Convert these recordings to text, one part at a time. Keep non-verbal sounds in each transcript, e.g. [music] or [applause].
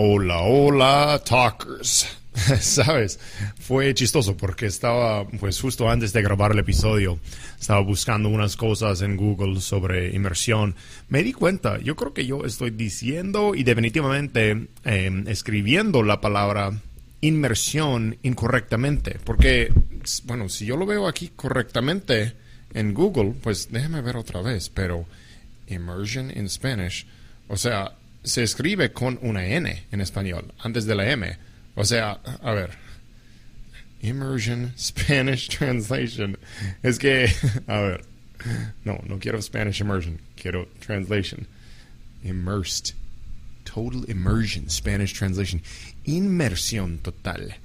Hola, hola, talkers. [laughs] Sabes, fue chistoso porque estaba, pues justo antes de grabar el episodio, estaba buscando unas cosas en Google sobre inmersión. Me di cuenta, yo creo que yo estoy diciendo y definitivamente em, escribiendo la palabra inmersión incorrectamente. Porque, bueno, si yo lo veo aquí correctamente en Google, pues déjeme ver otra vez, pero immersion in Spanish, o sea, se escribe con una N en español, antes de la M. O sea, a ver. Immersion Spanish [laughs] Translation. Es que, [laughs] a ver. No, no quiero Spanish immersion. Quiero translation. Immersed. Total immersion. Spanish translation. Inmersión total.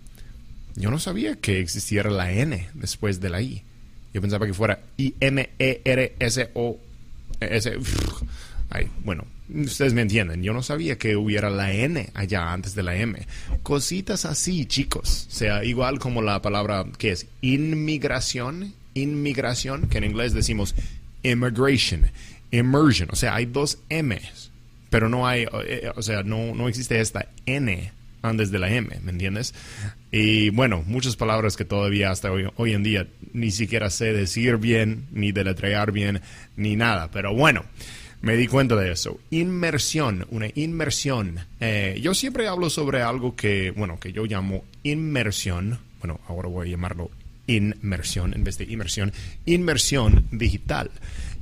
Yo no sabía que existiera la N después de la I. Yo pensaba que fuera I-M-E-R-S-O. S. Ay, bueno, ustedes me entienden. Yo no sabía que hubiera la N allá antes de la M. Cositas así, chicos. O sea, igual como la palabra que es inmigración, inmigración, que en inglés decimos immigration, immersion. O sea, hay dos M's, pero no hay, eh, o sea, no, no existe esta N antes de la M, ¿me entiendes? Y bueno, muchas palabras que todavía hasta hoy, hoy en día ni siquiera sé decir bien, ni deletrear bien, ni nada. Pero bueno. Me di cuenta de eso. Inmersión, una inmersión. Eh, yo siempre hablo sobre algo que, bueno, que yo llamo inmersión. Bueno, ahora voy a llamarlo inmersión en vez de inmersión. Inmersión digital.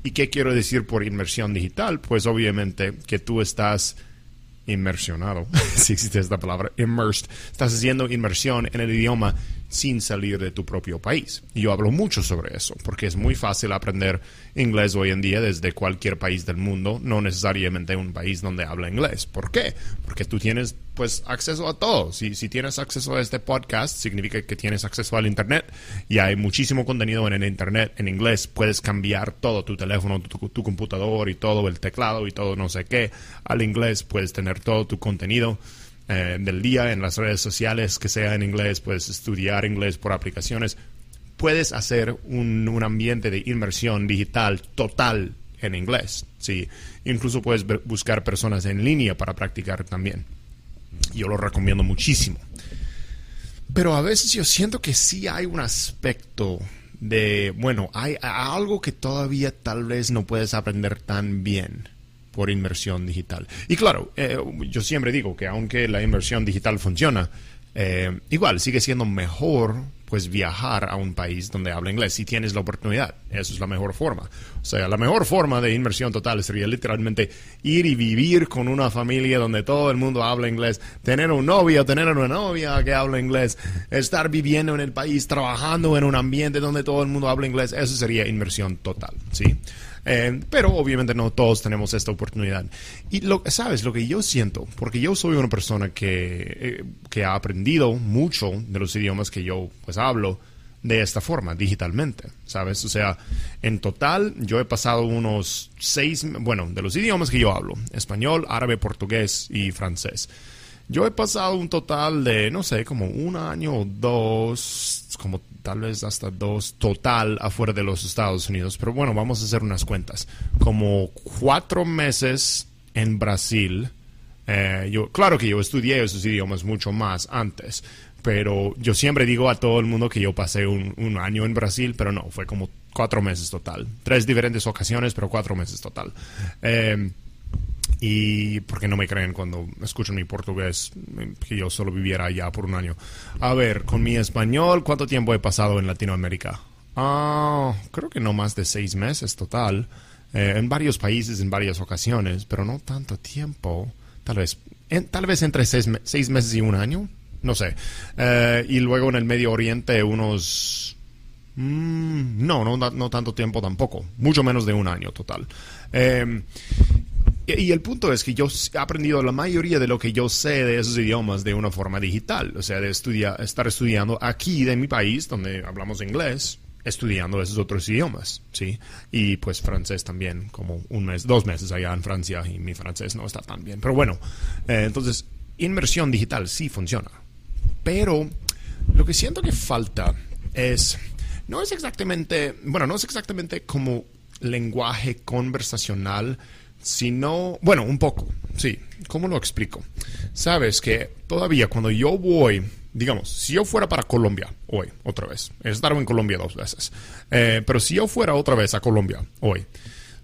¿Y qué quiero decir por inmersión digital? Pues obviamente que tú estás inmersionado, [laughs] si existe esta palabra, immersed, estás haciendo inmersión en el idioma sin salir de tu propio país. Y yo hablo mucho sobre eso, porque es muy fácil aprender inglés hoy en día desde cualquier país del mundo, no necesariamente un país donde habla inglés. ¿Por qué? Porque tú tienes pues acceso a todo. Si, si tienes acceso a este podcast, significa que tienes acceso al Internet y hay muchísimo contenido en el Internet en inglés. Puedes cambiar todo, tu teléfono, tu, tu computador y todo, el teclado y todo, no sé qué, al inglés. Puedes tener todo tu contenido eh, del día en las redes sociales que sea en inglés, puedes estudiar inglés por aplicaciones, puedes hacer un, un ambiente de inmersión digital total en inglés. ¿sí? Incluso puedes buscar personas en línea para practicar también. Yo lo recomiendo muchísimo. Pero a veces yo siento que sí hay un aspecto de, bueno, hay algo que todavía tal vez no puedes aprender tan bien por inmersión digital. Y claro, eh, yo siempre digo que aunque la inversión digital funciona, eh, igual sigue siendo mejor pues viajar a un país donde habla inglés si tienes la oportunidad. Eso es la mejor forma. O sea, la mejor forma de inmersión total sería literalmente ir y vivir con una familia donde todo el mundo habla inglés, tener un novio, tener una novia que habla inglés, estar viviendo en el país, trabajando en un ambiente donde todo el mundo habla inglés. Eso sería inmersión total, ¿sí? Eh, pero obviamente no todos tenemos esta oportunidad. Y lo, sabes, lo que yo siento, porque yo soy una persona que, eh, que ha aprendido mucho de los idiomas que yo pues hablo de esta forma, digitalmente, ¿sabes? O sea, en total yo he pasado unos seis, bueno, de los idiomas que yo hablo, español, árabe, portugués y francés. Yo he pasado un total de, no sé, como un año o dos, como tal vez hasta dos total afuera de los Estados Unidos. Pero bueno, vamos a hacer unas cuentas. Como cuatro meses en Brasil. Eh, yo, claro que yo estudié esos idiomas mucho más antes, pero yo siempre digo a todo el mundo que yo pasé un, un año en Brasil, pero no, fue como cuatro meses total. Tres diferentes ocasiones, pero cuatro meses total. Eh, y porque no me creen cuando escuchan mi portugués, que yo solo viviera allá por un año. A ver, con mi español, ¿cuánto tiempo he pasado en Latinoamérica? Ah, creo que no más de seis meses total. Eh, en varios países, en varias ocasiones, pero no tanto tiempo. Tal vez, tal vez entre seis, seis, meses y un año. No sé. Eh, y luego en el Medio Oriente unos... Mm, no, no, no tanto tiempo tampoco. Mucho menos de un año total. Eh, y el punto es que yo he aprendido la mayoría de lo que yo sé de esos idiomas de una forma digital, o sea, de estudiar, estar estudiando aquí de mi país, donde hablamos inglés, estudiando esos otros idiomas, ¿sí? Y pues francés también, como un mes, dos meses allá en Francia y mi francés no está tan bien. Pero bueno, eh, entonces, inmersión digital sí funciona. Pero lo que siento que falta es, no es exactamente, bueno, no es exactamente como lenguaje conversacional, sino, bueno, un poco, sí. ¿Cómo lo explico? Sabes que todavía cuando yo voy digamos, si yo fuera para Colombia hoy, otra vez, he estado en Colombia dos veces, eh, pero si yo fuera otra vez a Colombia hoy,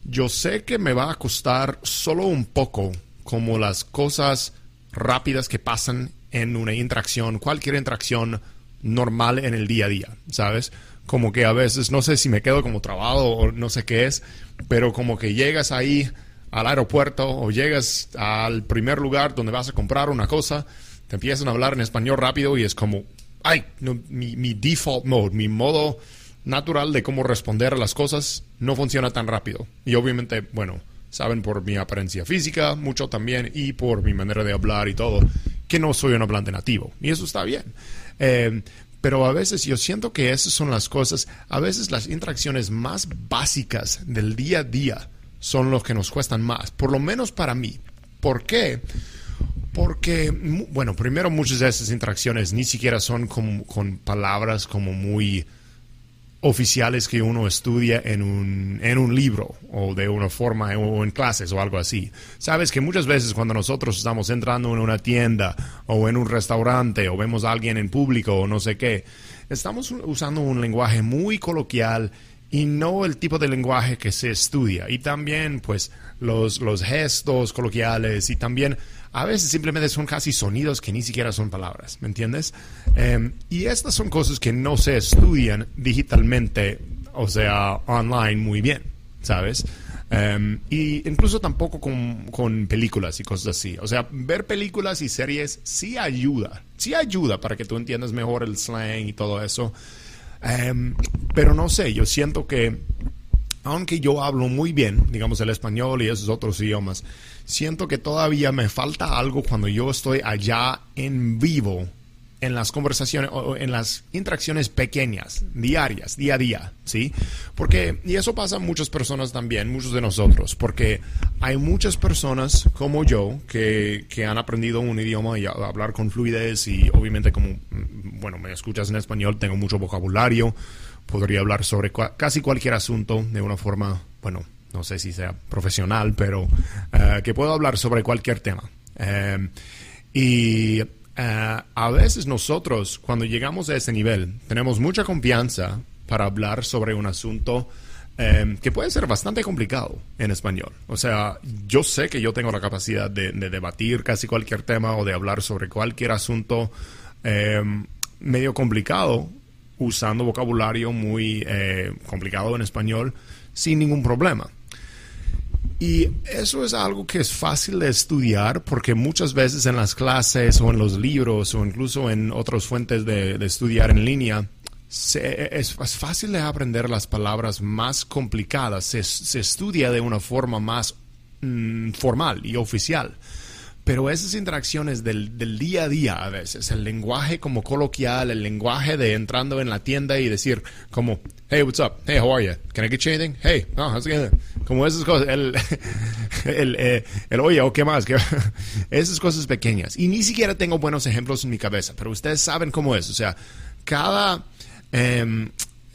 yo sé que me va a costar solo un poco como las cosas rápidas que pasan en una interacción, cualquier interacción normal en el día a día, ¿sabes? Como que a veces, no sé si me quedo como trabado o no sé qué es, pero como que llegas ahí al aeropuerto o llegas al primer lugar donde vas a comprar una cosa, te empiezan a hablar en español rápido y es como, ay, mi, default mode, mi modo natural de cómo responder a las cosas no funciona tan rápido. Y obviamente, bueno, saben por mi apariencia física, mucho también, y por mi manera de hablar y todo, que no soy un hablante nativo. Y eso está bien. Eh, pero a veces yo siento que esas son las cosas, a veces las interacciones más básicas del día a día son los que nos cuestan más, por lo menos para mí. ¿Por qué? Porque, bueno, primero muchas de esas interacciones ni siquiera son con, con palabras como muy oficiales que uno estudia en un, en un libro o de una forma o en clases o algo así. Sabes que muchas veces cuando nosotros estamos entrando en una tienda o en un restaurante o vemos a alguien en público o no sé qué, estamos usando un lenguaje muy coloquial y no el tipo de lenguaje que se estudia. Y también pues los, los gestos coloquiales y también a veces simplemente son casi sonidos que ni siquiera son palabras, ¿me entiendes? Em, y estas son cosas que no se estudian digitalmente, o sea, online muy bien, ¿sabes? Um, y incluso tampoco con, con, películas y cosas así. O sea, ver películas y series sí ayuda, sí ayuda para que tú entiendas mejor el slang y todo eso. Em, pero no sé, yo siento que, aunque yo hablo muy bien, digamos, el español y esos otros idiomas, siento que todavía me falta algo cuando yo estoy allá en vivo en las conversaciones o en las interacciones pequeñas, diarias, día a día, ¿sí? Porque, y eso pasa a muchas personas también, muchos de nosotros, porque hay muchas personas como yo que, que han aprendido un idioma y a hablar con fluidez y obviamente como, mm, bueno, me escuchas en español, tengo mucho vocabulario, podría hablar sobre casi cualquier asunto de una forma, bueno, no sé si sea profesional, pero eh, que puedo hablar sobre cualquier tema. Eh, y eh, a veces nosotros, cuando llegamos a ese nivel, tenemos mucha confianza para hablar sobre un asunto que puede ser bastante complicado en español. O sea, yo sé que yo tengo la capacidad de, debatir casi cualquier tema o de hablar sobre cualquier asunto medio complicado usando vocabulario muy complicado en español sin ningún problema. Y eso es algo que es fácil de estudiar porque muchas veces en las clases o en los libros o incluso en otras fuentes de, estudiar en línea, es, fácil de aprender las palabras más complicadas, se, estudia de una forma más mm, formal y oficial. Pero esas interacciones del, del, día a día a veces, el lenguaje como coloquial, el lenguaje de entrando en la tienda y decir como, hey, what's up? Hey, how are you? Can I get you anything? Hey, no, how's it going? Como esas cosas, el, [laughs] el, eh, el oye, o qué más, [laughs] esas cosas pequeñas. Y ni siquiera tengo buenos ejemplos en mi cabeza, pero ustedes saben cómo es. O sea, cada... Eh,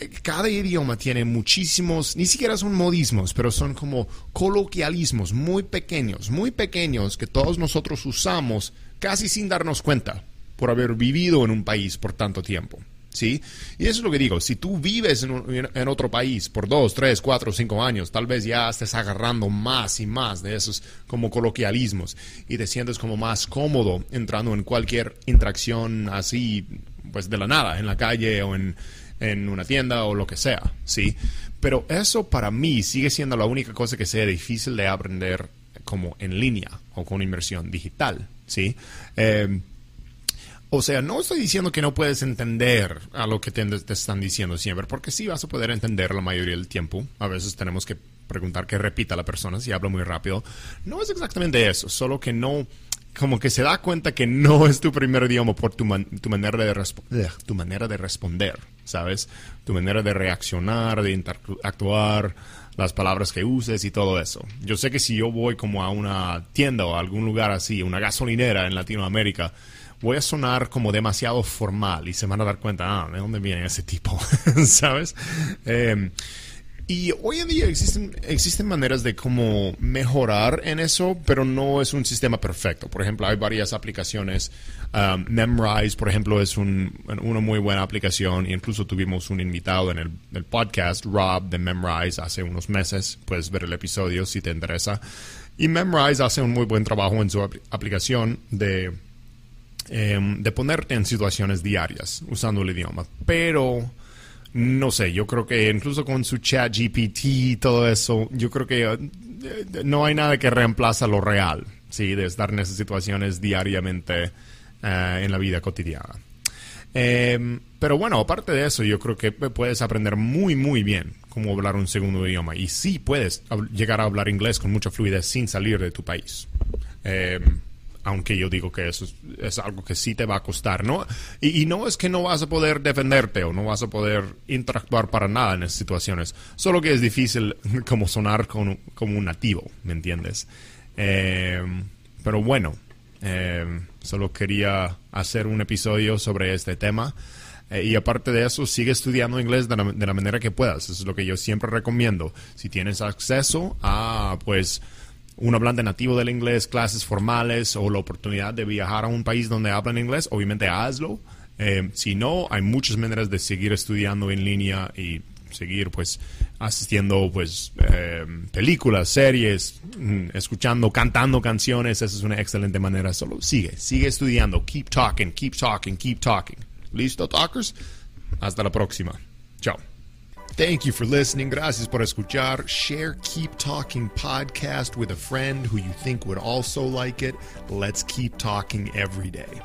cada idioma tiene muchísimos, ni siquiera son modismos, pero son como coloquialismos muy pequeños, muy pequeños que todos nosotros usamos casi sin darnos cuenta por haber vivido en un país por tanto tiempo. ¿Sí? Y eso es lo que digo, si tú vives en, otro país por dos, tres, cuatro, cinco años, tal vez ya estés agarrando más y más de esos como coloquialismos y te sientes como más cómodo entrando en cualquier interacción así, pues de la nada, en la calle o en, en una tienda o lo que sea, ¿sí? Pero eso para mí sigue siendo la única cosa que sea difícil de aprender como en línea o con inversión digital, ¿sí? Eh, o sea, no estoy diciendo que no puedes entender a lo que te, te, están diciendo siempre, porque sí vas a poder entender la mayoría del tiempo. A veces tenemos que preguntar que repita la persona si habla muy rápido. No es exactamente eso, solo que no como que se da cuenta que no es tu primer idioma por tu, tu manera, de tu manera de responder, ¿sabes? Tu manera de reaccionar, de interactuar, las palabras que uses y todo eso. Yo sé que si yo voy como a una tienda o a algún lugar así, una gasolinera en Latinoamérica, voy a sonar como demasiado formal y se van a dar cuenta, ah, ¿de dónde viene ese tipo? [laughs] ¿Sabes? Eh, y hoy en día existen, existen maneras de cómo mejorar en eso, pero no es un sistema perfecto. Por ejemplo, hay varias aplicaciones. Um, Memrise, por ejemplo, es un, una muy buena aplicación. incluso tuvimos un invitado en el, podcast, Rob de Memrise, hace unos meses. Puedes ver el episodio si te interesa. Y Memrise hace un muy buen trabajo en su aplicación de, em, de ponerte en situaciones diarias usando el idioma. Pero no sé, yo creo que incluso con su chat GPT y todo eso, yo creo que eh, no hay nada que reemplaza lo real, ¿sí? De estar en esas situaciones diariamente eh, en la vida cotidiana. Em, pero bueno, aparte de eso, yo creo que puedes aprender muy, muy bien cómo hablar un segundo idioma. Y sí puedes llegar a hablar inglés con mucha fluidez sin salir de tu país. Eh, aunque yo digo que eso es, algo que sí te va a costar, ¿no? Y, no es que no vas a poder defenderte o no vas a poder interactuar para nada en esas situaciones, solo que es difícil [laughs] como sonar como, un nativo, ¿me entiendes? Eh, pero bueno, eh, solo quería hacer un episodio sobre este tema. Eh, y aparte de eso, sigue estudiando inglés de la, de la manera que puedas. Eso es lo que yo siempre recomiendo. Si tienes acceso a, pues, un hablante nativo del inglés, clases formales o la oportunidad de viajar a un país donde hablan inglés, obviamente hazlo. Eh, si no, hay muchas maneras de seguir estudiando en línea y seguir pues asistiendo pues eh, películas, series, mm, escuchando, cantando canciones, esa es una excelente manera. Solo sigue, sigue estudiando, keep talking, keep talking, keep talking. ¿Listo, talkers? Hasta la próxima. Chao. Thank you for listening. Gracias por escuchar. Share Keep Talking podcast with a friend who you think would also like it. Let's keep talking every day.